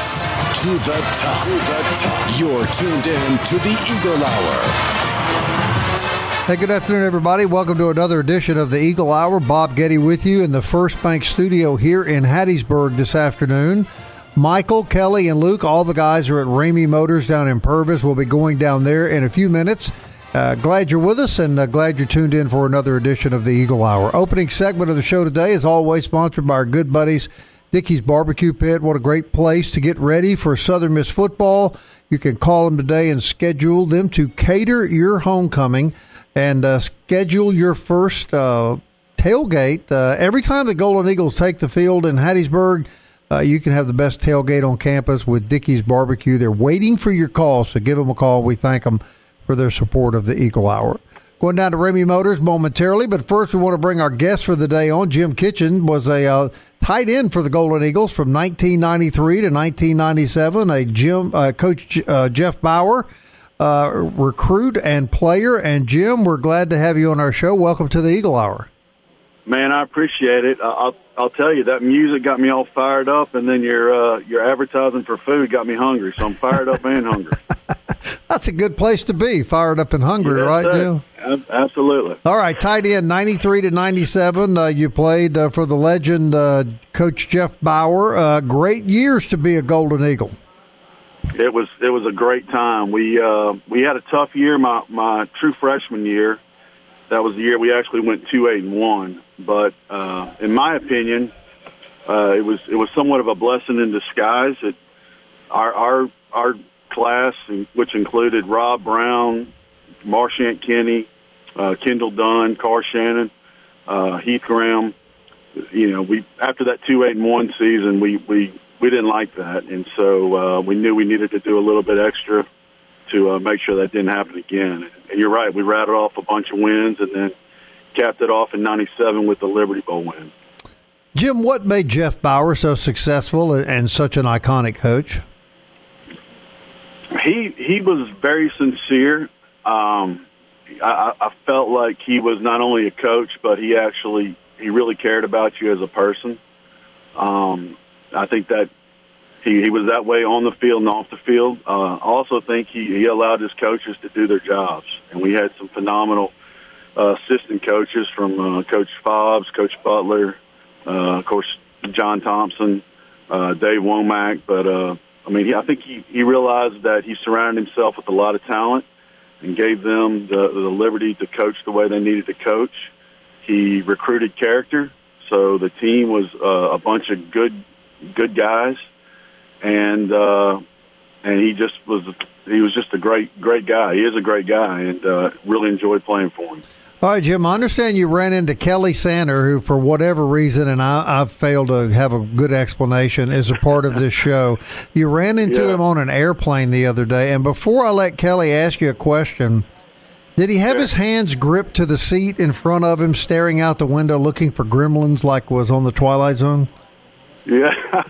To the top. To the top. You're tuned in to the Eagle Hour. Hey, good afternoon, everybody. Welcome to another edition of the Eagle Hour. Bob Getty with you in the First Bank Studio here in Hattiesburg this afternoon. Michael, Kelly, and Luke, all the guys are at Ramey Motors down in Purvis. We'll be going down there in a few minutes. Uh, glad you're with us and uh, glad you're tuned in for another edition of the Eagle Hour. Opening segment of the show today is always sponsored by our good buddies, Dickey's Barbecue Pit. What a great place to get ready for Southern Miss football. You can call them today and schedule them to cater your homecoming and uh, schedule your first uh, tailgate. Uh, every time the Golden Eagles take the field in Hattiesburg, uh, you can have the best tailgate on campus with Dickey's Barbecue. They're waiting for your call, so give them a call. We thank them for their support of the Eagle Hour. Going down to Ramey Motors momentarily, but first we want to bring our guest for the day on. Jim Kitchen was a uh, tight end for the Golden Eagles from 1993 to 1997. A Jim uh, Coach uh, Jeff Bower, uh, recruit and player. And Jim, we're glad to have you on our show. Welcome to the Eagle Hour. Man, I appreciate it. I'll I'll tell you that music got me all fired up, and then your uh, your advertising for food got me hungry. So I'm fired up and hungry. That's a good place to be, fired up and hungry, Yes, right, sir. Jim? Absolutely. All right, tight end, 93 to 97. Uh, you played uh, for the legend, uh, Coach Jeff Bower. Uh, great years to be a Golden Eagle. It was it was a great time. We uh, we had a tough year. My my true freshman year, that was the year we actually went two eight and one. But uh, in my opinion, uh, it was it was somewhat of a blessing in disguise. It, our our our class, which included Rob Brown, Marchant Kenny, uh, Kendall Dunn, Carr Shannon, uh, Heath Graham. You know, we after that two eight and one season, we we we didn't like that, and so uh, we knew we needed to do a little bit extra to uh, make sure that didn't happen again. And you're right, we rattled off a bunch of wins, and then capped it off in '97 with the Liberty Bowl win. Jim, what made Jeff Bower so successful and such an iconic coach? He he was very sincere. Um, I, I felt like he was not only a coach, but he actually he really cared about you as a person. Um, I think that he, he was that way on the field and off the field. Uh, I also think he, he allowed his coaches to do their jobs, and we had some phenomenal uh, assistant coaches from uh, Coach Fobbs, Coach Butler, uh, of course John Thompson, uh, Dave Wommack. But uh, I mean, he, I think he, he realized that he surrounded himself with a lot of talent and gave them the, the liberty to coach the way they needed to coach. He recruited character, so the team was uh, a bunch of good good guys, and uh, and he just was he was just a great great guy. He is a great guy, and uh, really enjoyed playing for him. All right, Jim, I understand you ran into Kelly Sander, who, for whatever reason, and I, I've failed to have a good explanation, is a part of this show. You ran into Yeah. him on an airplane the other day, and before I let Kelly ask you a question, did he have his hands gripped to the seat in front of him, staring out the window, looking for gremlins like was on the Twilight Zone? Yeah.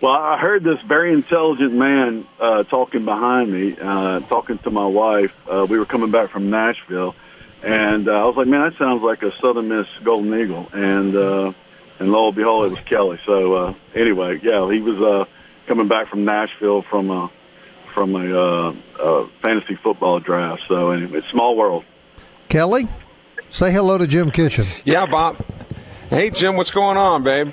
well, I heard this very intelligent man uh, talking behind me, uh, talking to my wife. Uh, we were coming back from Nashville, and uh, I was like, "Man, that sounds like a Southern Miss Golden Eagle." And uh, and lo and behold, it was Kelly. So uh, anyway, yeah, he was uh, coming back from Nashville from a from a, uh, uh fantasy football draft. So anyway, small world. Kelly, say hello to Jim Kitchen. Yeah, Bob. Hey, Jim, what's going on, babe?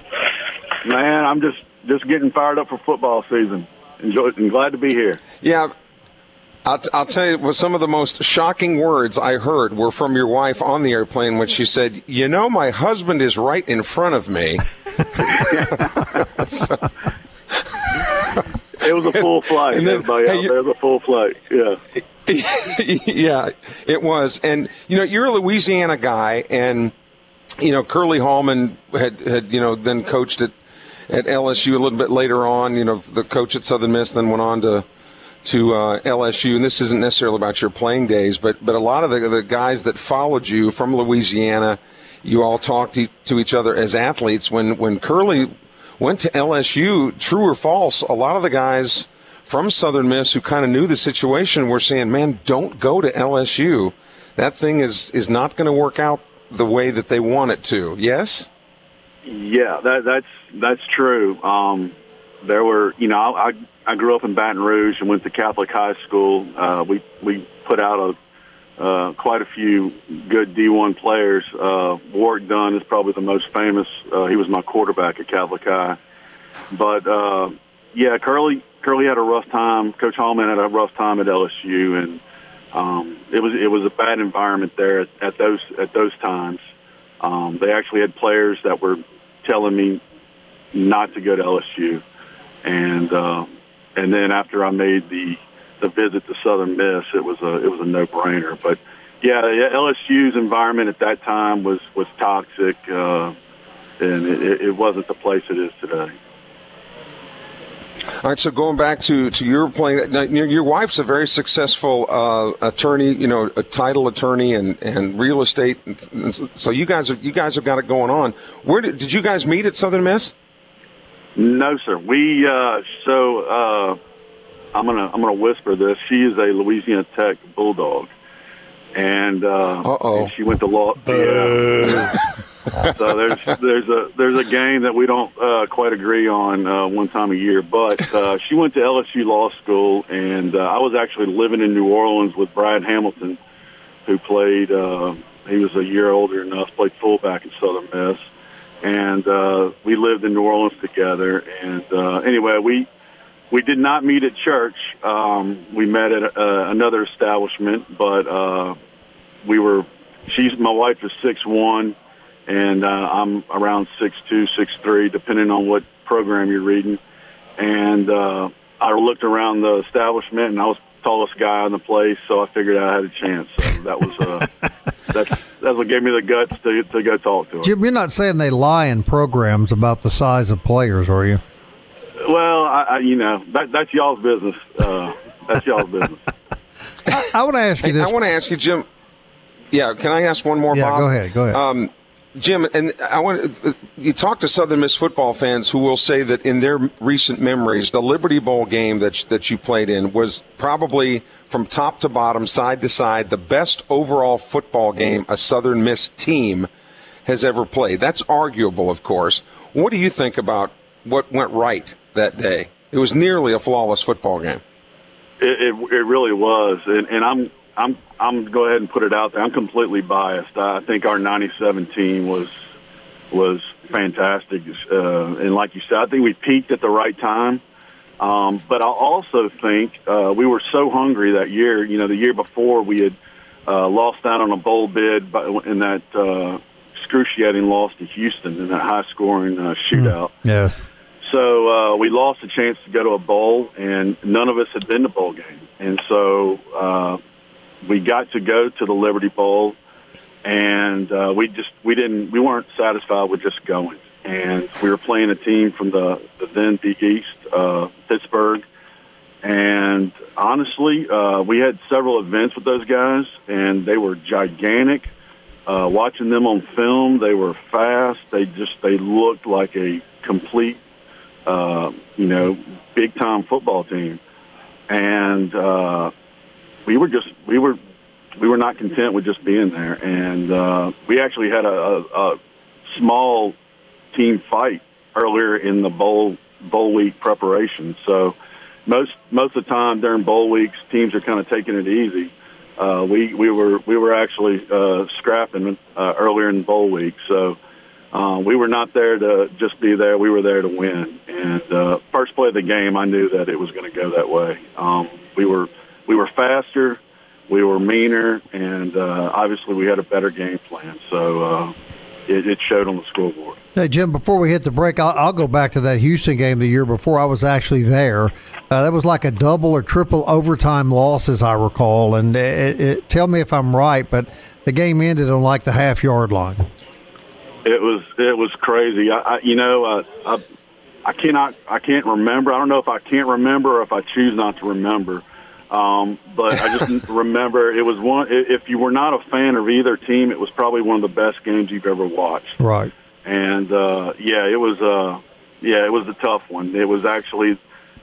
Man, I'm just just getting fired up for football season. Enjoy and glad to be here. Yeah, I'll, t- I'll tell you, what some of the most shocking words I heard were from your wife on the airplane when she said, You know, my husband is right in front of me. It was a full flight. And then- Everybody hey, out there, it was a full flight. Yeah. yeah, it was. And, you know, you're a Louisiana guy, and you know, Curly Hallman had had you know then coached at at LSU a little bit later on. You know, the coach at Southern Miss then went on to to uh, LSU, and this isn't necessarily about your playing days, but but a lot of the, the guys that followed you from Louisiana, you all talked to, each other as athletes. When when Curly went to LSU, true or false, a lot of the guys from Southern Miss who kind of knew the situation were saying, "Man, don't go to LSU. That thing is is not going to work out the way that they want it to." Yes. Yeah, that, that's that's true. Um, there were, you know, I, I grew up in Baton Rouge and went to Catholic high school. Uh, we we put out a uh, quite a few good D1 players. Uh, Warrick Dunn is probably the most famous. Uh, he was my quarterback at Catholic High. But uh, yeah, Curly Curly had a rough time. Coach Hallman had a rough time at LSU, and um, it was it was a bad environment there at, at those at those times. Um, they actually had players that were telling me not to go to LSU, and uh, and then after I made the the visit to Southern Miss, it was a it was a no brainer. But yeah, LSU's environment at that time was was toxic, uh, and it, it wasn't the place it is today. All right, so going back to, to your playing, now, your wife's a very successful uh, attorney, you know, a title attorney and, and real estate. So you guys have you guys have got it going on. Where did, did you guys meet at Southern Miss? No, sir. We uh, so uh, I'm gonna I'm gonna whisper this. She is a Louisiana Tech Bulldog, and, uh, and she went to law. Yeah. so there's there's a there's a game that we don't uh, quite agree on uh, one time a year. But uh, she went to LSU Law School, and uh, I was actually living in New Orleans with Brad Hamilton, who played. Uh, he was a year older than us, played fullback at Southern Miss, and uh, we lived in New Orleans together. And uh, anyway, we we did not meet at church. Um, we met at uh, another establishment, but uh, we were. She's my wife is six one and uh, I'm around six two, six three, depending on what program you're reading. And uh, I looked around the establishment, and I was the tallest guy in the place, so I figured I had a chance. So that was uh, that's that's what gave me the guts to to go talk to her. Jim, you're not saying they lie in programs about the size of players, are you? Well, I, I you know that that's y'all's business. Uh, that's y'all's business. I, I want to ask you this. I want to ask you, Jim. Yeah, can I ask one more? Yeah, Bob? go ahead. Go ahead. Um, Jim, and I want you talk to Southern Miss football fans who will say that in their recent memories, the Liberty Bowl game that that you played in was probably from top to bottom, side to side, the best overall football game a Southern Miss team has ever played. That's arguable, of course. What do you think about what went right that day? It was nearly a flawless football game. It, it, it really was, and, and I'm I'm I'm go ahead and put it out there. I'm completely biased. I think our '97 team was was fantastic, uh, and like you said, I think we peaked at the right time. Um, but I also think uh, we were so hungry that year. You know, the year before we had uh, lost out on a bowl bid in that uh, excruciating loss to Houston in that high scoring uh, shootout. Mm, yes. So uh, we lost a chance to go to a bowl, and none of us had been to bowl game. And so uh, we got to go to the Liberty Bowl, and uh, we just we didn't we weren't satisfied with just going, and we were playing a team from the, the then Big East, uh, Pittsburgh, and honestly, uh, we had several events with those guys, and they were gigantic. Uh, watching them on film, they were fast. They just they looked like a complete, uh, you know, big time football team, and uh, we were just we were we were not content with just being there, and uh, we actually had a, a, a small team fight earlier in the bowl bowl week preparation. So most most of the time during bowl weeks, teams are kind of taking it easy. Uh, we we were we were actually uh, scrapping uh, earlier in bowl week, so uh, we were not there to just be there. We were there to win. And uh, first play of the game, I knew that it was going to go that way. Um, we were we were faster, we were meaner, and uh, obviously we had a better game plan. So uh, it, it, showed on the scoreboard. Hey Jim, before we hit the break, I'll, I'll, go back to that Houston game the year before. I was actually there. Uh, that was like a double or triple overtime loss, as I recall. And it, it, tell me if I'm right, but the game ended on like the half yard line. It was it was crazy. I, I you know uh, I I cannot I can't remember. I don't know if I can't remember or if I choose not to remember. Um, but I just remember it was one. If you were not a fan of either team, it was probably one of the best games you've ever watched. Right. And uh, yeah, it was. Uh, yeah, it was a tough one. It was actually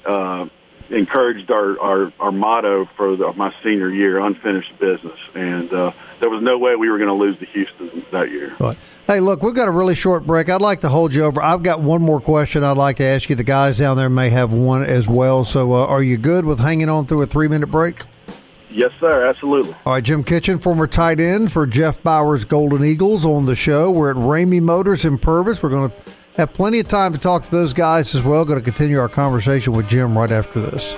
uh, encouraged our, our, our motto for the, my senior year, unfinished business. And uh, there was no way we were going to lose to Houston that year. Right. Hey, look, we've got a really short break. I'd like to hold you over. I've got one more question I'd like to ask you. The guys down there may have one as well. So, uh, are you good with hanging on through a three minute break? Yes, sir. Absolutely. All right, Jim Kitchen, former tight end for Jeff Bower's Golden Eagles, on the show. We're at Ramey Motors in Purvis. We're going to have plenty of time to talk to those guys as well. Going to continue our conversation with Jim right after this.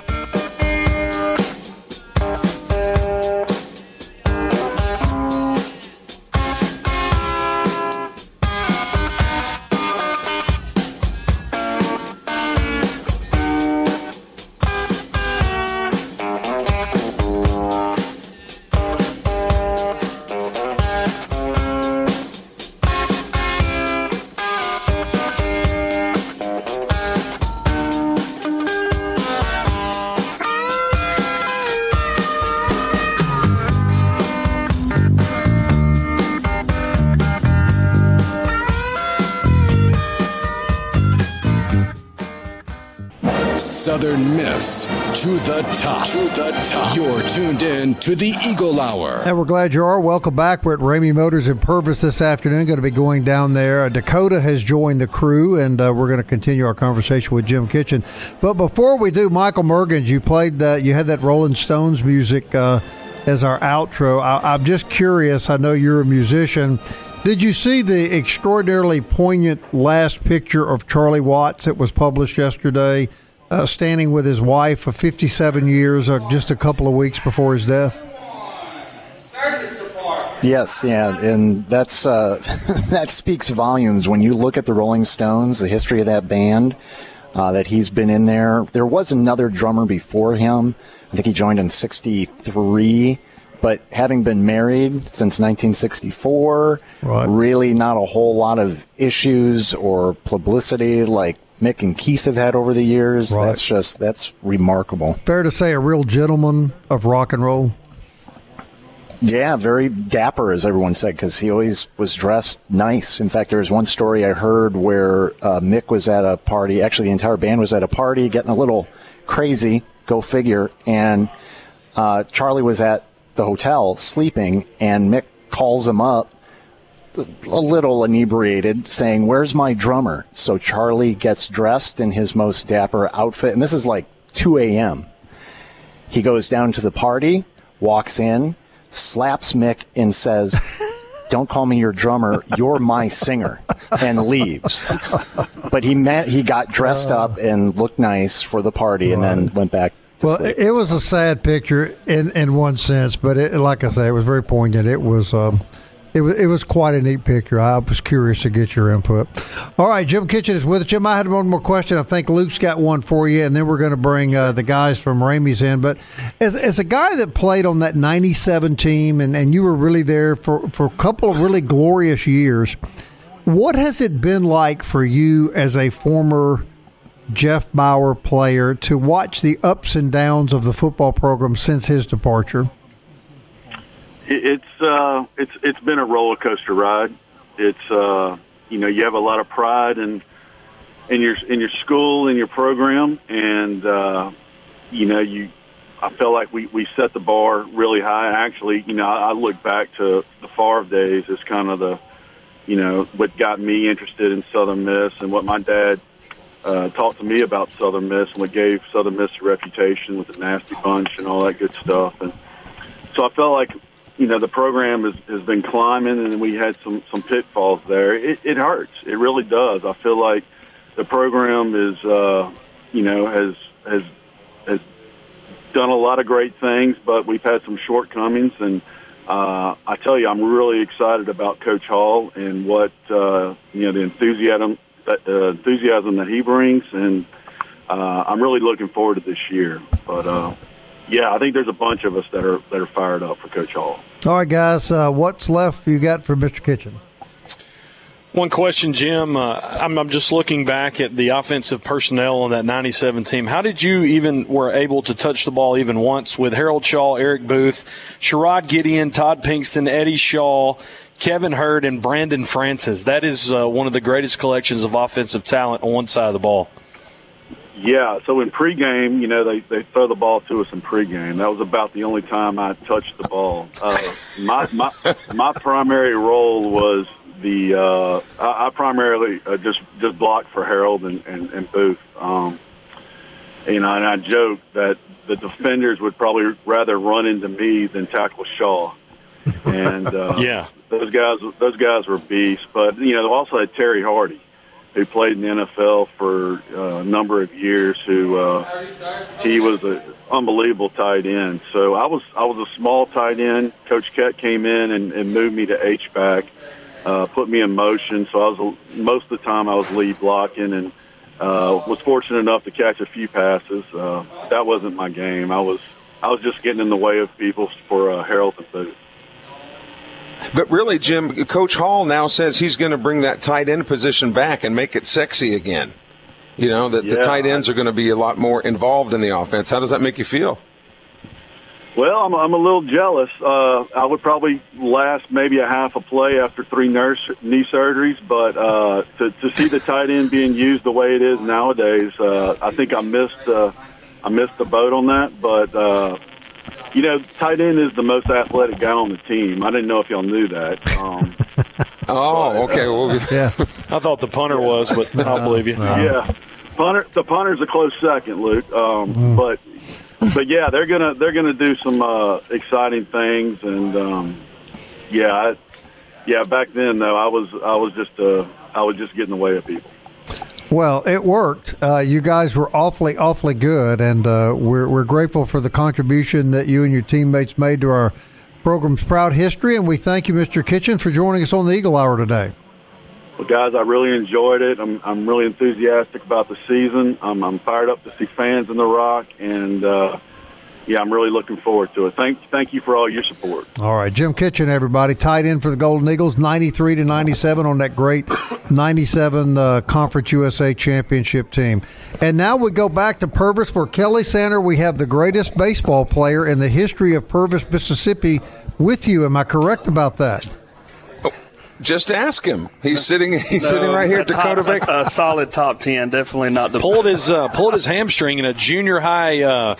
The top. To the top. You're tuned in to the Eagle Hour. And we're glad you are. Welcome back. We're at Ramey Motors in Purvis this afternoon. Going to be going down there. Uh, Dakota has joined the crew, and uh, we're going to continue our conversation with Jim Kitchen. But before we do, Michael Mergens, you played that. You had that Rolling Stones music uh, as our outro. I, I'm just curious. I know you're a musician. Did you see the extraordinarily poignant last picture of Charlie Watts that was published yesterday? Uh, standing with his wife of 57 years, uh, just a couple of weeks before his death? Yes, yeah, and that's uh, that speaks volumes when you look at the Rolling Stones, the history of that band. Uh, that he's been in there. There was another drummer before him. I think he joined in '63 but having been married since 1964, right. really not a whole lot of issues or publicity like Mick and Keith have had over the years. Right. That's just that's remarkable. Fair to say, a real gentleman of rock and roll. Yeah, very dapper, as everyone said, because he always was dressed nice. In fact, there was one story I heard where uh, Mick was at a party. Actually, the entire band was at a party, getting a little crazy. Go figure. And uh, Charlie was at the hotel sleeping, and Mick calls him up a little inebriated, saying, Where's my drummer? So Charlie gets dressed in his most dapper outfit, and this is like 2 a.m. He goes down to the party, walks in, slaps Mick, and says, Don't call me your drummer, you're my singer, and leaves. But he met, he got dressed up and looked nice for the party and then went back well, sleep. it was a sad picture in in one sense, but it, like I say, it was very poignant. It was um, it was it was quite a neat picture. I was curious to get your input. All right, Jim Kitchen is with us. Jim, I had one more question. I think Luke's got one for you, and then we're going to bring uh, the guys from Ramey's in. But as, as a guy that played on that '97 team, and, and you were really there for, for a couple of really glorious years, what has it been like for you as a former Jeff Bower player to watch the ups and downs of the football program since his departure? It's uh, it's it's been a roller coaster ride. It's uh, you know you have a lot of pride in in your in your school in your program, and uh, you know you. I felt like we we set the bar really high. Actually, you know, I, I look back to the Favre days as kind of the you know what got me interested in Southern Miss and what my dad uh, talked to me about Southern Miss and what gave Southern Miss a reputation with the nasty bunch and all that good stuff. And so I felt like you know the program has, has been climbing, and we had some some pitfalls there. It, it hurts. It really does. I feel like the program is, uh, you know, has has has done a lot of great things, but we've had some shortcomings. And uh, I tell you, I'm really excited about Coach Hall and what uh, you know the enthusiasm uh, enthusiasm that he brings, and uh, I'm really looking forward to this year. But uh, yeah, I think there's a bunch of us that are that are fired up for Coach Hall. All right, guys, uh, what's left you got for Mr. Kitchen? One question, Jim. Uh, I'm, I'm, just looking back at the offensive personnel on that 97 team. How did you even were able to touch the ball even once with Harold Shaw, Eric Booth, Sherrod Gideon, Todd Pinkston, Eddie Shaw, Kevin Hurd, and Brandon Francis? That is uh, one of the greatest collections of offensive talent on one side of the ball. Yeah, so in pregame, you know, they, they throw the ball to us in pregame. That was about the only time I touched the ball. Uh, my, my, my primary role was the uh, I, I primarily uh, just just blocked for Harold and and, and Booth. Um, you know, and I joke that the defenders would probably rather run into me than tackle Shaw. And uh, yeah, those guys those guys were beasts. But you know, they also had Terry Hardy, who played in the NFL for uh, a number of years. Who uh, he was an unbelievable tight end. So I was I was a small tight end. Coach Kett came in and, and moved me to H back uh, put me in motion. So I was most of the time I was lead blocking and uh, was fortunate enough to catch a few passes. Uh, that wasn't my game. I was I was just getting in the way of people for uh, Harold and Booth. But really, Jim, Coach Hall now says he's going to bring that tight end position back and make it sexy again. You know that yeah, the tight ends are going to be a lot more involved in the offense. How does that make you feel? Well, I'm, I'm a little jealous. Uh, I would probably last maybe a half a play after three nurse, knee surgeries, but uh, to, to see the tight end being used the way it is nowadays, uh, I think I missed uh, I missed the boat on that. But uh, you know, tight end is the most athletic guy on the team. I didn't know if y'all knew that. Um, oh, okay. Well, yeah, I thought the punter was, but I'll believe you. Yeah, punter. The punter's a close second, Luke. Um, mm. But but yeah, they're gonna they're gonna do some uh, exciting things, and um, yeah, I, yeah. Back then though, I was I was just uh, I was just getting in the way of people. Well, it worked. Uh, you guys were awfully, awfully good, and uh, we're we're grateful for the contribution that you and your teammates made to our program's proud history, and we thank you, Mr. Kitchen, for joining us on the Eagle Hour today. Well, guys, I really enjoyed it. I'm, I'm really enthusiastic about the season. I'm, I'm fired up to see fans in the Rock, and uh, yeah, I'm really looking forward to it. Thank, thank you for all your support. All right, Jim Kitchen, everybody, tight end for the Golden Eagles, 93 to 97 on that great 97 uh, Conference USA championship team. And now we go back to Purvis, where Kelly Sander. we have the greatest baseball player in the history of Purvis, Mississippi, with you. Am I correct about that? Just ask him. He's sitting. He's no, sitting right here at Dakota Bank. A solid top ten, definitely not the. Pulled his uh, pulled his hamstring in a junior high uh,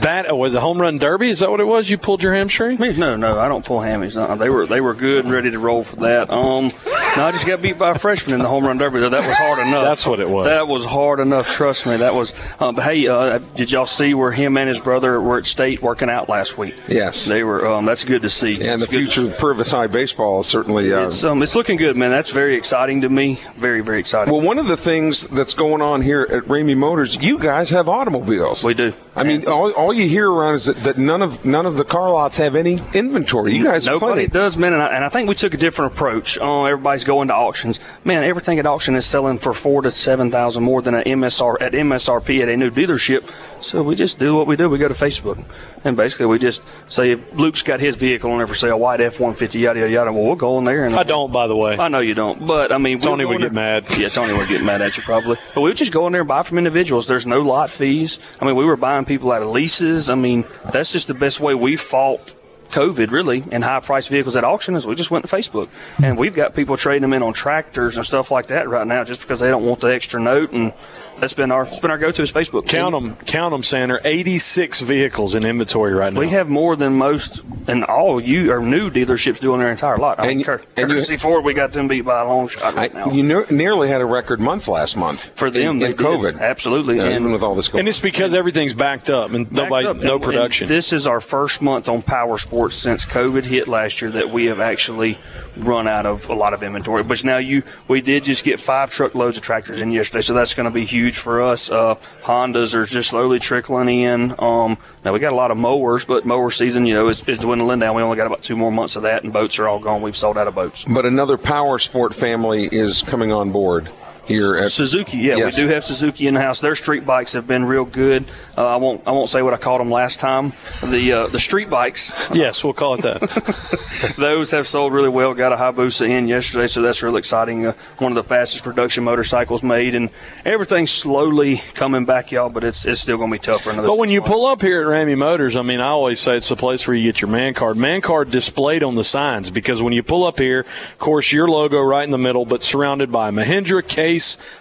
bat. Uh, was a home run derby? Is that what it was? You pulled your hamstring? No, no, I don't pull hammies. No, they were they were good and ready to roll for that. Um, no, I just got beat by a freshman in the home run derby. That was hard enough. That's what it was. That was hard enough. Trust me. That was. Um, hey, uh, did y'all see where him and his brother were at state working out last week? Yes, they were. Um, that's good to see. And the future of Purvis High baseball is certainly. Uh, it's, um, Um, it's looking good, man that's very exciting to me. Very, very exciting. Well, one of the things that's going on here at Ramey Motors, you guys have automobiles. We do. I mean, all, all you hear around is that, that none of none of the car lots have any inventory. You guys, nobody does, man. And I, and I, think we took a different approach. Oh, everybody's going to auctions. Man, everything at auction is selling for four to seven thousand more than an MSR at MSRP at a new dealership. So we just do what we do. We go to Facebook, and basically we just say Luke's got his vehicle on there for sale, white F one fifty, yada yada yada. Well, we'll go in there. And I don't, by the way. I know you don't, but I mean, Tony would get mad. Yeah, Tony would get mad at you probably. But we would just go in there and buy from individuals. There's no lot fees. I mean, we were buying people out of leases. I mean, that's just the best way we fought COVID really and high price vehicles at auction is we just went to Facebook and we've got people trading them in on tractors and stuff like that right now just because they don't want the extra note and that's been our it's been our go-to is Facebook. Count them, count them, Sander. Eighty-six vehicles in inventory right now. We have more than most and all you or new dealerships do on their entire lot. And, you, and you, Ford, we got them beat by a long shot right I, now. You ne- nearly had a record month last month for them. In, in COVID, absolutely, and even with all this, going and it's because everything's backed up and backed nobody, up. no and, production. And this is our first month on Power Sports since COVID hit last year that we have actually run out of a lot of inventory. But now you, we did just get five truckloads of tractors in yesterday, so that's going to be huge for us. Uh, Hondas are just slowly trickling in. Um, now we got a lot of mowers, but mower season, you know, is, is dwindling down. We only got about two more months of that, and boats are all gone. We've sold out of boats. But another power sport family is coming on board. Here at Suzuki, yeah, Yes. we do have Suzuki in the house. Their street bikes have been real good. Uh, I won't I won't say what I called them last time. The uh, the street bikes, Yes, we'll call it that. those have sold really well. Got a Hayabusa in yesterday, so that's really exciting. Uh, one of the fastest production motorcycles made, and everything's slowly coming back, y'all. But it's it's still going to be tough for another. But when you months. pull up here at Ramey Motors, I mean, I always say it's the place where you get your man card. Man card displayed on the signs because when you pull up here, of course, your logo right in the middle, but surrounded by Mahindra,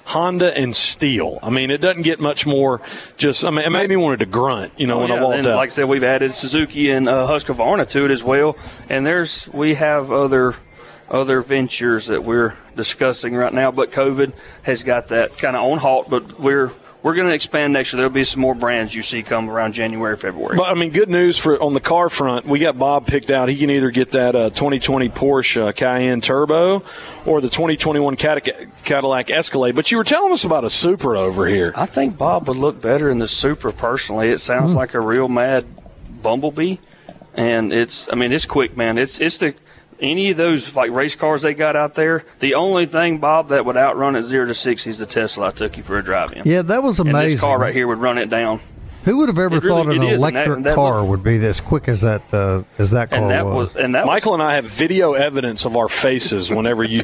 Honda, and Stihl. I mean, it doesn't get much more. Just, I mean, it made me wanted to grunt, you know, Oh, when yeah, I walked and out. like I said, we've added Suzuki and uh, Husqvarna to it as well. And there's we have other other ventures that we're discussing right now, but COVID has got that kind of on halt. But we're we're going to expand next year. There'll be some more brands you see come around January, February. But I mean, good news for on the car front. We got Bob picked out. He can either get that uh, 2020 Porsche uh, Cayenne Turbo or the 2021 Cadillac, Cadillac Escalade. But you were telling us about a Supra over here. I think Bob would look better in the Supra personally. It sounds like a real mad bumblebee, and it's I mean it's quick, man. It's it's the any of those like race cars they got out there. The only thing, Bob, that would outrun at zero to sixty is the Tesla I took you for a drive in. Yeah, that was And amazing. this car right here would run it down. Who would have ever really- thought an it is, and that- electric and that car look- would be as quick as that uh, as that car And that was and that Michael was, and I have video evidence of our faces whenever you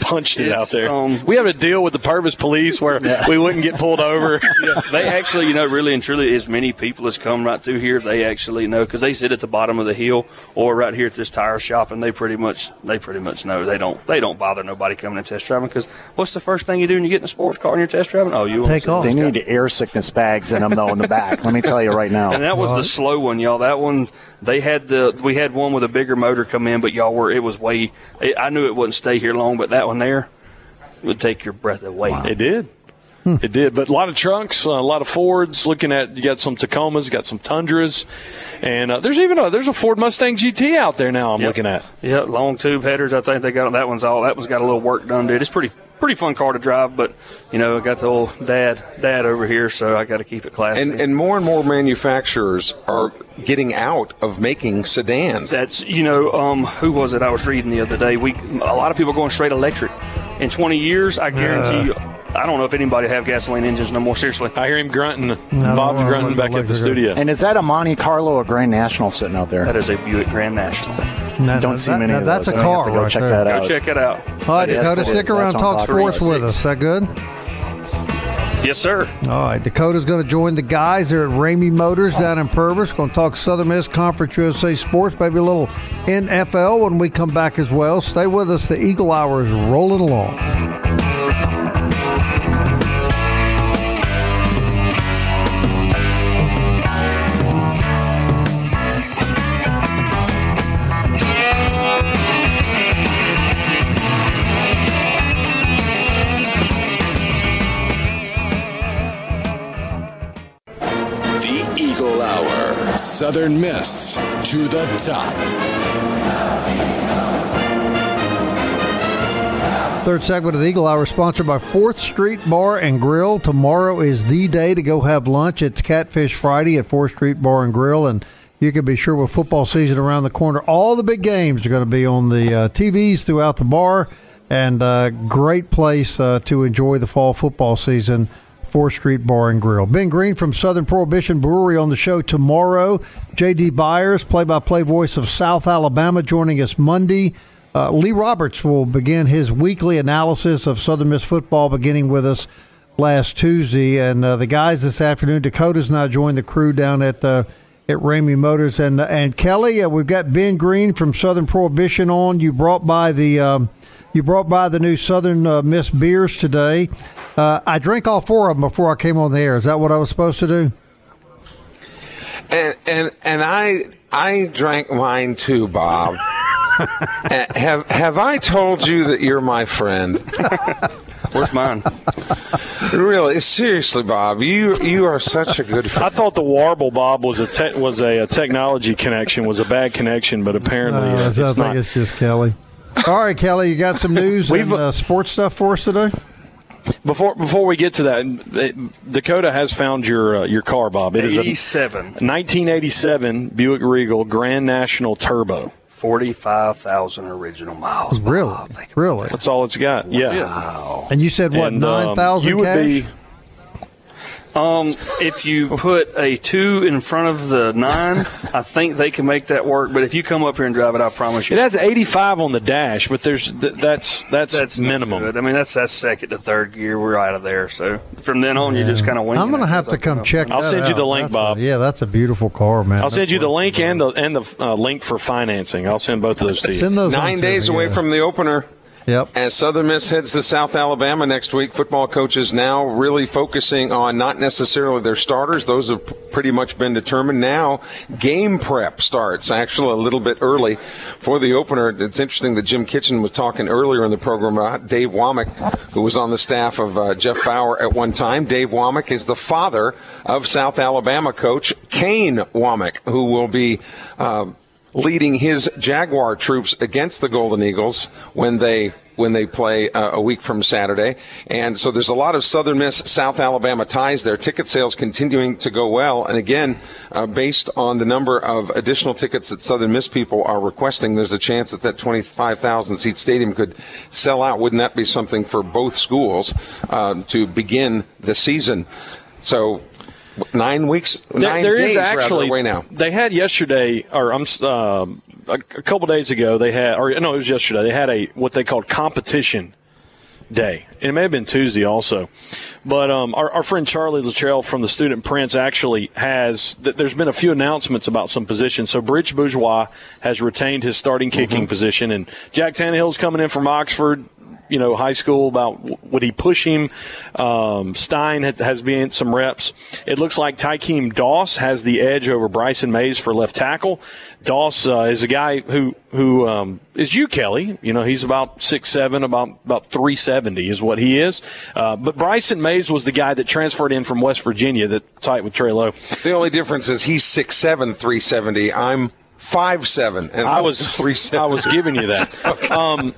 punched it out there. um, we have a deal with the Purvis Police where we wouldn't get pulled over. they actually, you know, really and truly, as many people as come right through here, they actually know because they sit at the bottom of the hill or right here at this tire shop, and they pretty much they pretty much know they don't they don't bother nobody coming and test driving because what's the first thing you do when you get in a sports car and you're test driving? Oh, you want to Take see off. this They guy. need air sickness bags in them though in the back. Let me tell you right now. And that was the slow one, y'all. That one, they had the we had one with a bigger motor come in, but y'all were it was way. It, I knew it wouldn't stay here long, but that one there would take your breath away. It did. It did, but a lot of trucks, a lot of Fords. Looking at you got some Tacomas, got some Tundras, and uh, there's even a there's a Ford Mustang GT out there now. I'm Yep. looking at. Yeah, long tube headers. I think they got that one's all that one's got a little work done to it. It's pretty pretty fun car to drive, but you know, I got the old dad dad over here, so I got to keep it classy. And, and more and more manufacturers are getting out of making sedans. that's you know, um, who was it I was reading the other day? We a lot of people going straight electric. In 20 years, I guarantee you. I don't know if anybody have gasoline engines no more. Seriously, I hear him grunting. don't Bob's grunting back at the electric. studio. And is that a Monte Carlo or Grand National sitting out there? that is a Buick Grand National. Now, Don't now, see that- many now of that's those. a I may car go right check there. that out. Go check it out. All right, Yes, Dakota, it is. stick around, That's talk on top. sports with us. Oh is that good? Yes, sir. All right, Dakota's going to join the guys there at Ramey Motors down in Purvis. Going to talk Southern Miss Conference USA sports, maybe a little NFL when we come back as well. Stay with us. The Eagle Hour is rolling along. Southern Miss to the top. Third segment of the Eagle Hour, sponsored by Fourth Street Bar and Grill. Tomorrow is the day to go have lunch. It's Catfish Friday at Fourth Street Bar and Grill, and you can be sure with football season around the corner, all the big games are going to be on the uh, TVs throughout the bar, and uh, great place uh, to enjoy the fall football season. Fourth Street Bar and Grill. Ben Green from Southern Prohibition Brewery on the show tomorrow. J.D. Byers, play-by-play voice of South Alabama, joining us Monday. Uh, Lee Roberts will begin his weekly analysis of Southern Miss football, beginning with us last Tuesday. And uh, the guys this afternoon, Dakota's now joined the crew down at uh, at Ramey Motors. And and Kelly, uh, we've got Ben Green from Southern Prohibition on. You brought by the um, you brought by the new Southern uh, Miss beers today. Uh, I drank all four of them before I came on the air. Is that what I was supposed to do? And and and I I drank mine too, Bob. Have have I told you that you're my friend? Where's mine? Really, seriously, Bob, you you are such a good friend. I thought the Warble Bob was a te- was a, a technology connection, was a bad connection, but apparently Uh, uh, I it's think not. it's just Kelly. All right, Kelly, you got some news and We've- uh, sports stuff for us today? Before before we get to that, it- Dakota has found your uh, your car, Bob. It is a 1987 Buick Regal Grand National Turbo. 45,000 original miles. Really? Bob. Think about Really? That's all it's got. Yeah. Wow. And you said what, And, um, 9,000 you would be- Um, if you put a two in front of the nine, I think they can make that work. But if you come up here and drive it, I promise you, It has 85 on the dash, but there's th- that's that's that's minimum. I mean, that's that's second to third gear. We're out of there. So from then on, you just kind of wing. I'm going it. to have to come check I'll that send you the link, That's a- Bob. yeah, that's a beautiful car, man. I'll send you the link and the and the uh, link for financing. I'll send both of those to you. Send those Nine days away yeah. from the opener. Yep. As Southern Miss heads to South Alabama next week, football coaches now really focusing on not necessarily their starters; those have pretty much been determined. Now, game prep starts actually a little bit early for the opener. It's interesting that Jim Kitchen was talking earlier in the program about Dave Wommack, who was on the staff of uh, Jeff Bower at one time. Dave Wommack is the father of South Alabama coach Kane Wommack, who will be. Uh, leading his Jaguar troops against the Golden Eagles when they when they play uh, a week from Saturday. And so there's a lot of Southern Miss South Alabama ties there. Ticket sales continuing to go well. And again, uh, based on the number of additional tickets that Southern Miss people are requesting, there's a chance that that 25,000 seat stadium could sell out. Wouldn't that be something for both schools um, to begin the season? So nine weeks, There- nine there days is actually away now. They had yesterday, or I'm um, a, a couple days ago. They had, or no, it was yesterday. They had a what they called competition day. And it may have been Tuesday also. But um, our, our friend Charlie Luttrell from the Student Printz actually has, th- there's been a few announcements about some positions. So Briggs Bourgeois has retained his starting kicking position, and Jack Tannehill's coming in from Oxford. You know, high school about would he push him? Um, Stein has been some reps. It looks like Tykeem Doss has the edge over Bryson Mays for left tackle. Doss uh, is a guy who who um, is you, Kelly. You know, he's about six seven, about about three seventy is what he is. Uh, but Bryson Mays was the guy that transferred in from West Virginia that tight with Trey Lowe. The only difference is he's 6'7", 370. I'm 5'7", and I was three I was giving you that. um,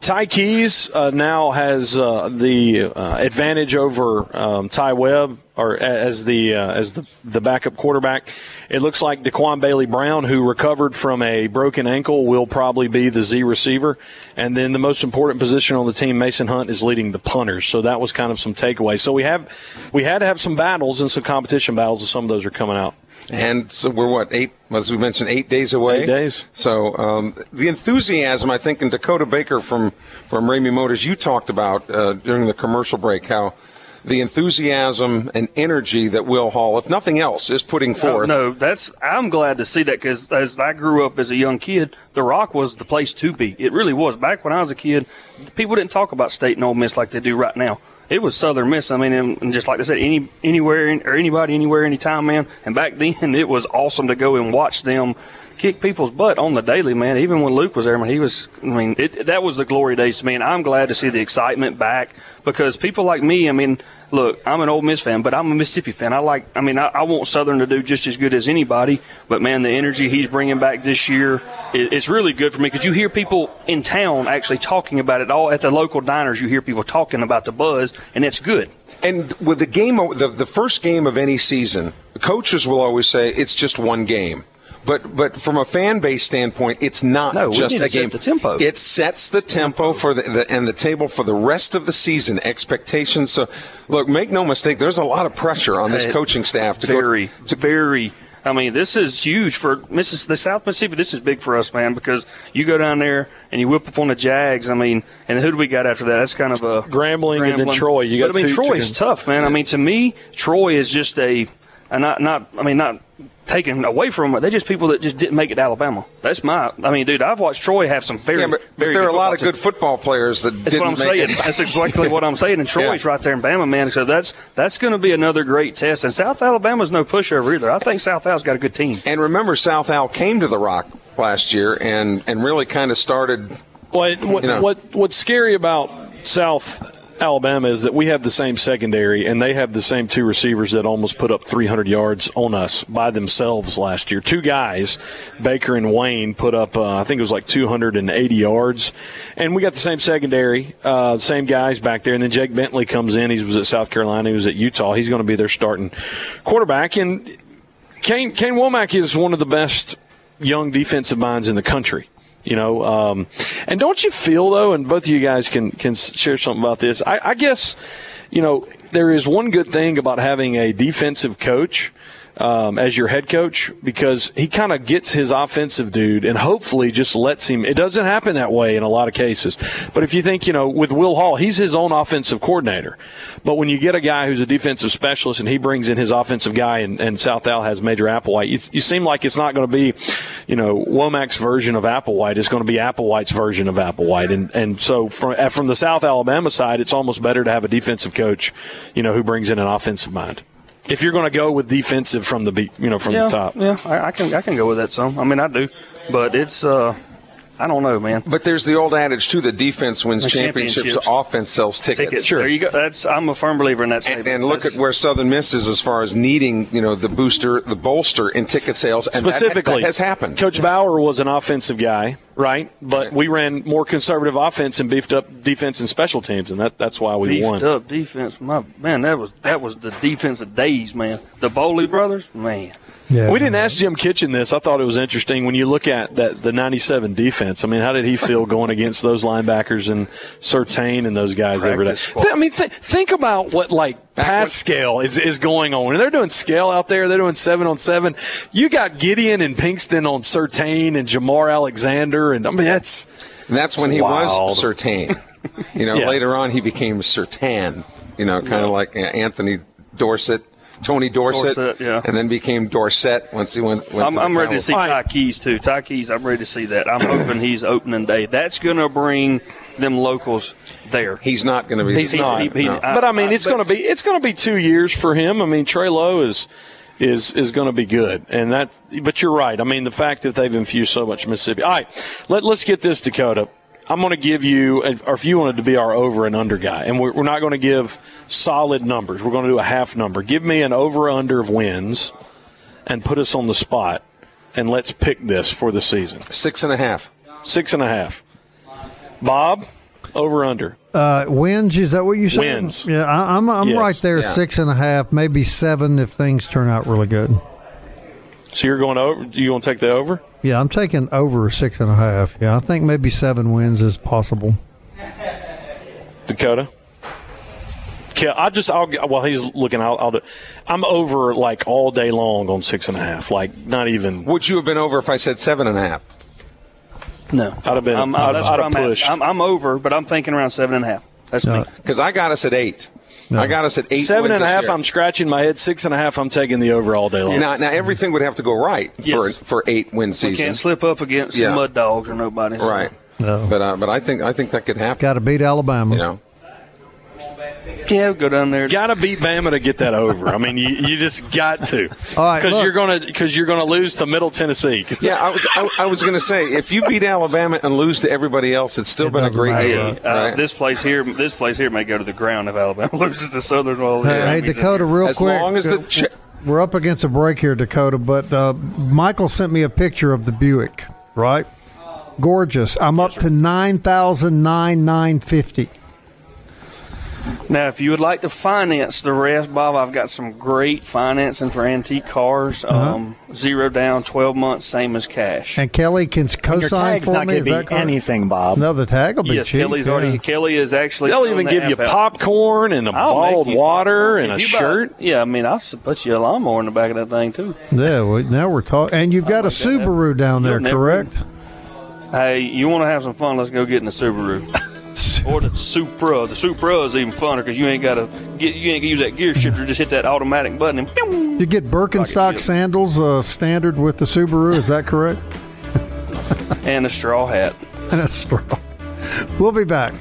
Ty Keyes uh, now has uh, the uh, advantage over um, Ty Webb, or as the uh, as the, the backup quarterback. It looks like Daquan Bailey Brown, who recovered from a broken ankle, will probably be the Z receiver. And then the most important position on the team, Mason Hunt, is leading the punters. So that was kind of some takeaway. So we have we had to have some battles and some competition battles, and some of those are coming out. And so we're what eight? As we mentioned, eight days away. Eight days. So um, the enthusiasm, I think, in Dakota Baker from from Ramey Motors, you talked about uh, during the commercial break how the enthusiasm and energy that Will Hall, if nothing else, is putting Oh, forth. no, that's I'm glad to see that because as I grew up as a young kid, The Rock was the place to be. It really was. Back when I was a kid, people didn't talk about State and Ole Miss like they do right now. It was Southern Miss. I mean, and, just like I said, any anywhere or anybody anywhere anytime, man. And back then, it was awesome to go and watch them kick people's butt on the daily, man. Even when Luke was there, man, he was. I mean, it, that was the glory days to me, and I'm glad to see the excitement back because people like me. I mean, look, I'm an Ole Miss fan, but I'm a Mississippi fan. I like. I mean, I, I want Southern to do just as good as anybody. But man, the energy he's bringing back this year, it, it's really good for me because you hear people in town actually talking about it. All at the local diners, you hear people talking about the buzz, and it's good. And with the game, the, the first game of any season, coaches will always say it's just one game. But but from a fan base standpoint, it's not No, we just need to a set game. the tempo. It sets the tempo for the, the and the table for the rest of the season. Expectations. So, look, make no mistake. There's a lot of pressure on this uh, coaching staff to very, go to very. I mean, this is huge for Mrs. the South Mississippi. This is big for us, man, because you go down there and you whip up on the Jags. I mean, and who do we got after that? That's kind of a Grambling and then Troy. You got but, I mean, two- Troy's two- tough, man. I mean, to me, Troy is just a, a not not. I mean, not taken away from it. They're just people that just didn't make it to Alabama. That's my. I mean, dude, I've watched Troy have some very, Yeah, but, but very. there are a lot of football good teams. football players that That's didn't what I'm make saying. it. That's exactly what I'm saying. And Troy's Yeah. right there in Bama, man. So that's that's going to be another great test. And South Alabama's no pushover either. I think South Al's got a good team. And remember, South Al came to the Rock last year and and really kind of started. What what, You know. what what's scary about South Alabama is that we have the same secondary and they have the same two receivers that almost put up 300 yards on us by themselves last year. Two guys, Baker and Wayne, put up uh, I think it was like 280 yards, and we got the same secondary, uh, same guys back there. And then Jake Bentley comes in. He was at South Carolina. He was at Utah. He's going to be their starting quarterback. And Kane Kane Wommack is one of the best young defensive minds in the country. You know, um, and don't you feel though, and both of you guys can can share something about this. I, I guess, you know, there is one good thing about having a defensive coach um, as your head coach because he kind of gets his offensive dude and hopefully just lets him. It doesn't happen that way in a lot of cases. But if you think, you know, with Will Hall, he's his own offensive coordinator. But when you get a guy who's a defensive specialist and he brings in his offensive guy and, and South Al has Major Applewhite, you, you seem like it's not going to be, you know, Wommack's version of Applewhite. It's going to be Applewhite's version of Applewhite. And, and so from, from the South Alabama side, it's almost better to have a defensive coach, you know, who brings in an offensive mind if you're going to go with defensive from the beat, you know, from yeah, the top. Yeah, I, I, can I can go with that some. I mean, I do, but it's uh, I don't know, man. But there's the old adage too: the defense wins championships, championships. the offense sells tickets. Tickets. Sure, there you go. That's I'm a firm believer in that. And, statement. and look That's- at where Southern Miss is as far as needing, you know, the booster, the bolster in ticket sales, and that- Specifically, that, has happened. Coach Bower was an offensive guy, right? But we ran more conservative offense and beefed up defense and special teams, and that, that's why we beefed won. up defense. My man, that was that was the defensive days, man. The Bowley brothers, man. Yeah. We didn't ask Jim Kitchen this. I thought it was interesting when you look at that the '97 defense. I mean, how did he feel going against those linebackers and Sertain and those guys every day? Practice squad. Th- I mean, th- think about what like pass scale is, is going on. And they're doing scale out there. They're doing seven on seven. You got Gideon and Pinkston on Sertain and Jamar Alexander, and I mean that's And that's when he Wild. was Sertain. You know, Yeah. later on he became Sertan. You know, kind of like uh, Anthony Dorsett, Tony Dorsett, Dorsett, yeah. and then became Dorsett once he went. went I'm, to I'm ready to see. Ty Keyes too. Ty Keyes, I'm ready to see that. I'm hoping he's opening day. That's going to bring them locals there. He's not going to be. He's not. he- he- no. I- but I mean, I- it's going to be it's going to be two years for him. I mean, Trey Lowe is is is going to be good, and that. But you're right. I mean, the fact that they've infused so much Mississippi. All right, let let's get this Dakota. I'm going to give you, or if you wanted to be our over and under guy, and we're, we're not going to give solid numbers. We're going to do a half number. Give me an over under of wins, and put us on the spot, and let's pick this for the season. Six and a half. Six and a half. Bob, over under. Uh, wins, is that what you said? Wins. Yeah, I, I'm, I'm Yes. right there, Yeah. six and a half, maybe seven if things turn out really good. So you're going over? You going to take the over? Yeah, I'm taking over six and a half. Yeah, I think maybe seven wins is possible. Dakota. Yeah, I just I'll while he's looking, I'll, I'll do. I'm over like all day long on six and a half. Like not even. Would you have been over if I said seven and a half? No, I'd have been- I'm, I'd- I'd have pushed. I'm, I'm over, but I'm thinking around seven and a half. That's No. me. Because I got us at eight. I got us at eight. Seven wins and a half. year. I'm scratching my head. Six and a half. I'm taking the over all day long. Now, now everything would have to go right Yes. for for eight win season. We can't slip up against Yeah. the mud dogs or nobody. so- Right. No. But uh, but I think I think that could happen. Got to beat Alabama. You know. Yeah, go down there. Got to beat Bama to get that over. I mean, you, you just got to. All right, because you're gonna because you're gonna lose to Middle Tennessee. Yeah, I was I, I, was gonna say if you beat Alabama and lose to everybody else, it's still it been a great year. Uh, right? This place here, this place here may go to the ground if Alabama loses to Southern Well, Hey, yeah, hey Dakota, real as quick. As long as the. Uh, Ch- we're up against a break here, Dakota, but uh, Michael sent me a picture of the Buick, right? Gorgeous. I'm up to 9,9950. Now, if you would like to finance the rest, Bob, I've got some great financing for antique cars. Uh-huh. Um, zero down, twelve months, same as cash. And Kelly can Your co-sign for not me. Is to that be correct? anything, Bob. No, the tag will be yes, cheap. Kelly's yeah. already. Kelly is actually. They'll even give you out. popcorn and a I'll make bottled water popcorn. and If a you buy- shirt. yeah, I mean, I'll put you a lawnmower in the back of that thing too. Yeah, well, now we're talking. And you've got a like that. Subaru down there, You'll never- correct? Hey, you want to have some fun? Let's go get in the Subaru. Or the Supra. The Supra is even funner because you ain't got to get you ain't gonna use that gear shifter. Just hit that automatic button and pew, You get Birkenstock Deal. sandals uh, standard with the Subaru. Is that correct? and a straw hat. And a straw. We'll be back.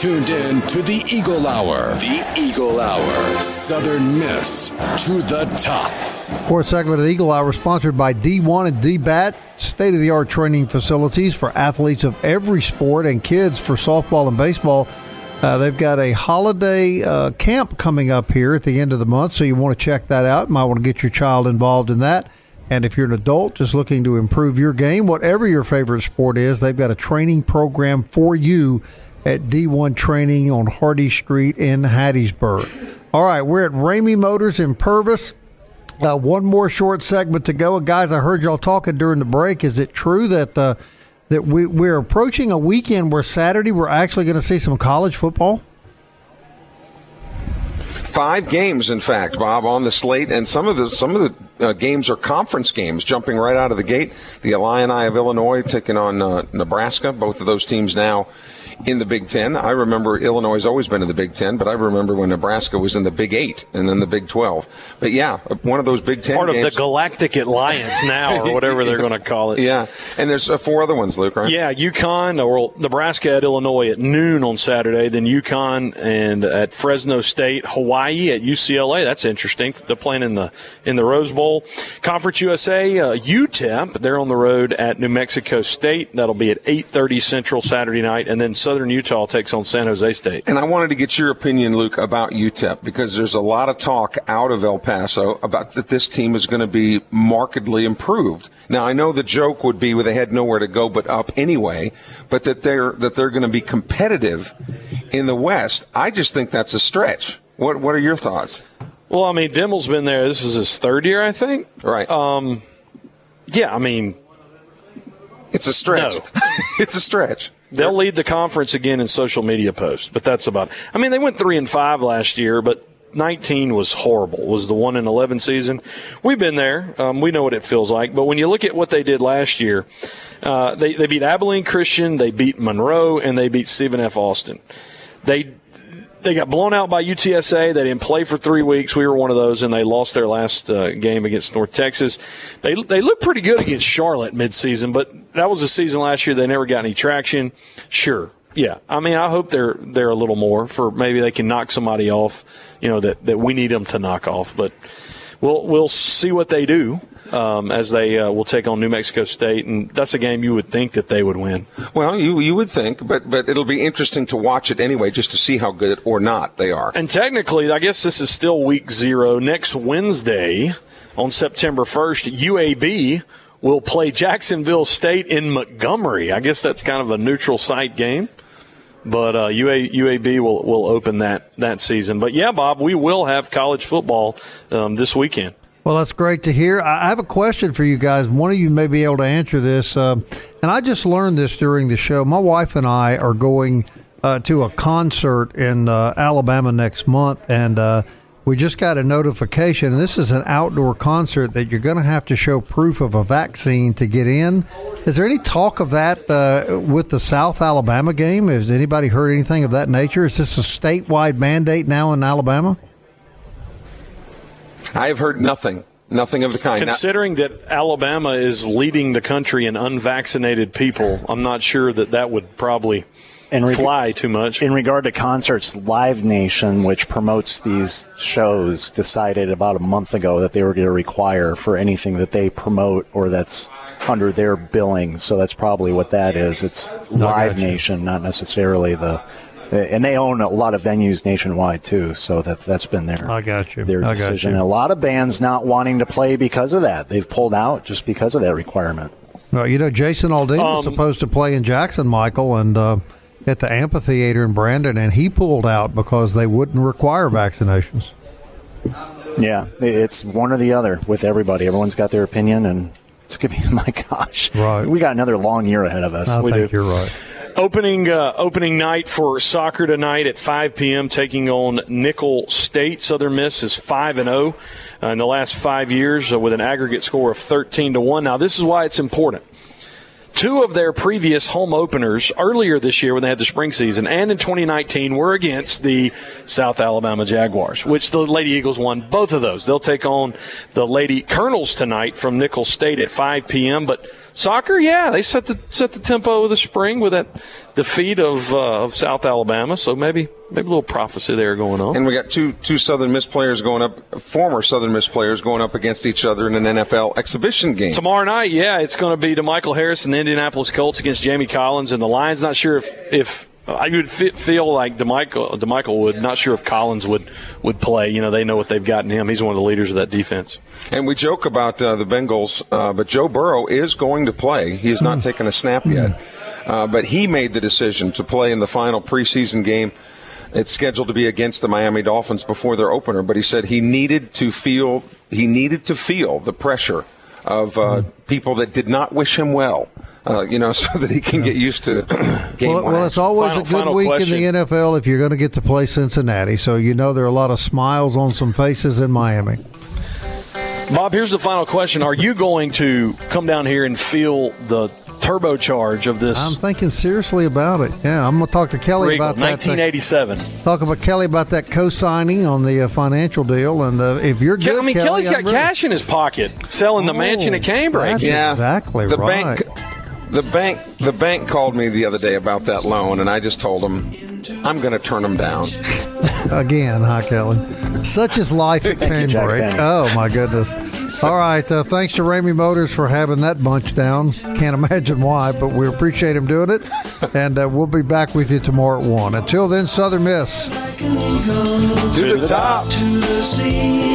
Tuned in to the Eagle Hour. The Eagle Hour. Southern Miss to the top. Fourth segment of the Eagle Hour sponsored by D1 and DBAT, state of the art training facilities for athletes of every sport and kids for softball and baseball. Uh, they've got a holiday uh, camp coming up here at the end of the month, so you want to check that out. Might want to get your child involved in that. And if you're an adult just looking to improve your game, whatever your favorite sport is, they've got a training program for you at D1 Training on Hardy Street in Hattiesburg. All right, we're at Ramey Motors in Purvis. Uh, one more short segment to go, guys. I heard y'all talking during the break. Is it true that uh, that we, we're approaching a weekend where Saturday we're actually going to see some college football? Five games, in fact, Bob, on the slate, and some of the some of the uh, games are conference games, jumping right out of the gate. The Illini of Illinois taking on uh, Nebraska. Both of those teams now in the Big Ten. I remember Illinois has always been in the Big Ten, but I remember when Nebraska was in the Big Eight and then the Big Twelve. But yeah, one of those Big Ten part games. of the Galactic Alliance now, or whatever they're going to call it. Yeah, and there's uh, four other ones, Luke. Right? Yeah, UConn or Nebraska at Illinois at noon on Saturday, then UConn and at Fresno State, Hawaii at UCLA. That's interesting. They're playing in the in the Rose Bowl. Conference USA, uh, UTEP. They're on the road at New Mexico State. That'll be at 8:30 Central Saturday night, and then Southern Utah takes on San Jose State. And I wanted to get your opinion, Luke, about UTEP because there's a lot of talk out of El Paso about that this team is going to be markedly improved. Now I know the joke would be where they had nowhere to go but up anyway, but that they're that they're going to be competitive in the West. I just think that's a stretch. What what are your thoughts? Well, I mean, Dimel's been there. This is his third year, I think. Right. Um, yeah, I mean, it's a stretch. No. it's a stretch. They'll lead the conference again in social media posts, but that's about. It. I mean, they went three and five last year, but 19 was horrible. Was the one in 11 season? We've been there. Um, we know what it feels like. But when you look at what they did last year, uh, they they beat Abilene Christian, they beat Monroe, and they beat Stephen F. Austin. They they got blown out by UTSA. They didn't play for three weeks. We were one of those, and they lost their last uh, game against North Texas. They they looked pretty good against Charlotte midseason, but that was the season last year. They never got any traction. Sure, yeah. I mean, I hope they're they're a little more for maybe they can knock somebody off. You know that that we need them to knock off, but we'll we'll see what they do. Um, as they uh, will take on New Mexico State, and that's a game you would think that they would win. Well, you you would think, but but it'll be interesting to watch it anyway, just to see how good or not they are. And technically, I guess this is still week zero. Next Wednesday, on September first, UAB will play Jacksonville State in Montgomery. I guess that's kind of a neutral site game. But uh, UA, UAB will, will open that, that season. But yeah, Bob, we will have college football um, this weekend. Well, that's great to hear. I have a question for you guys. One of you may be able to answer this. Uh, and I just learned this during the show. My wife and I are going uh, to a concert in uh, Alabama next month, and uh, we just got a notification. And this is an outdoor concert that you're going to have to show proof of a vaccine to get in. Is there any talk of that uh, with the South Alabama game? Has anybody heard anything of that nature? Is this a statewide mandate now in Alabama? I have heard nothing. Nothing of the kind. Considering that Alabama is leading the country in unvaccinated people, I'm not sure that that would probably in reg- fly too much. In regard to concerts, Live Nation, which promotes these shows, decided about a month ago that they were going to require for anything that they promote or that's under their billing. So that's probably what that is. It's Live Nation, not necessarily the. And they own a lot of venues nationwide too, so that that's been their I got you. their I got decision. you. A lot of bands not wanting to play because of that. They've pulled out just because of that requirement. Well, you know, Jason Aldean was Um, supposed to play in Jackson, Michael, and uh, at the amphitheater in Brandon, and he pulled out because they wouldn't require vaccinations. Yeah, it's one or the other with everybody. Everyone's got their opinion, and it's gonna be my gosh. Right. We got another long year ahead of us. I we think do. you're right. Opening uh, opening night for soccer tonight at 5 p.m. Taking on Nicholls State. Southern Miss is five and zero in the last five years uh, with an aggregate score of 13 to one. Now this is why it's important. two of their previous home openers earlier this year when they had the spring season and in 2019 were against the South Alabama Jaguars, which the Lady Eagles won both of those. They'll take on the Lady Colonels tonight from Nicholls State at 5 p.m. But Soccer, yeah, they set the set the tempo of the spring with that defeat of uh, of South Alabama. So maybe maybe a little prophecy there going on. And we got two two Southern Miss players going up, former Southern Miss players going up against each other in an NFL exhibition game tomorrow night. Yeah, it's going to be DeMichael Harris and the Indianapolis Colts against Jamie Collins and the Lions. Not sure if if I would feel like DeMichael, DeMichael would. Not sure if Collins would would play. You know, they know what they've gotten him. He's one of the leaders of that defense. And we joke about uh, the Bengals, uh, but Joe Burrow is going to play. He has not mm. taken a snap yet, uh, but he made the decision to play in the final preseason game. It's scheduled to be against the Miami Dolphins before their opener, but he said he needed to feel he needed to feel the pressure of uh, mm. people that did not wish him well uh, you know, so that he can get used to game well, well, it's always final, a good week question. in the NFL if you're going to get to play Cincinnati. So you know there are a lot of smiles on some faces in Miami. Bob, here's the final question: Are you going to come down here and feel the turbocharge of this? I'm thinking seriously about it. Yeah, I'm going to talk to Kelly Regal, about 1987. that. 1987. Talk about Kelly about that co-signing on the uh, financial deal, and uh, if you're good, I mean, Kelly, Kelly's got cash in his pocket selling oh, the mansion at Cambridge. That's yeah, exactly the right. Bank, the bank, the bank called me the other day about that loan, and I just told them I'm going to turn them down. Again, hi Kelly? Such is life at Cambridge. Oh my goodness! All right, uh, thanks to Ramey Motors for having that bunch down. Can't imagine why, but we appreciate him doing it, and uh, we'll be back with you tomorrow at one. Until then, Southern Miss to the top. To the sea.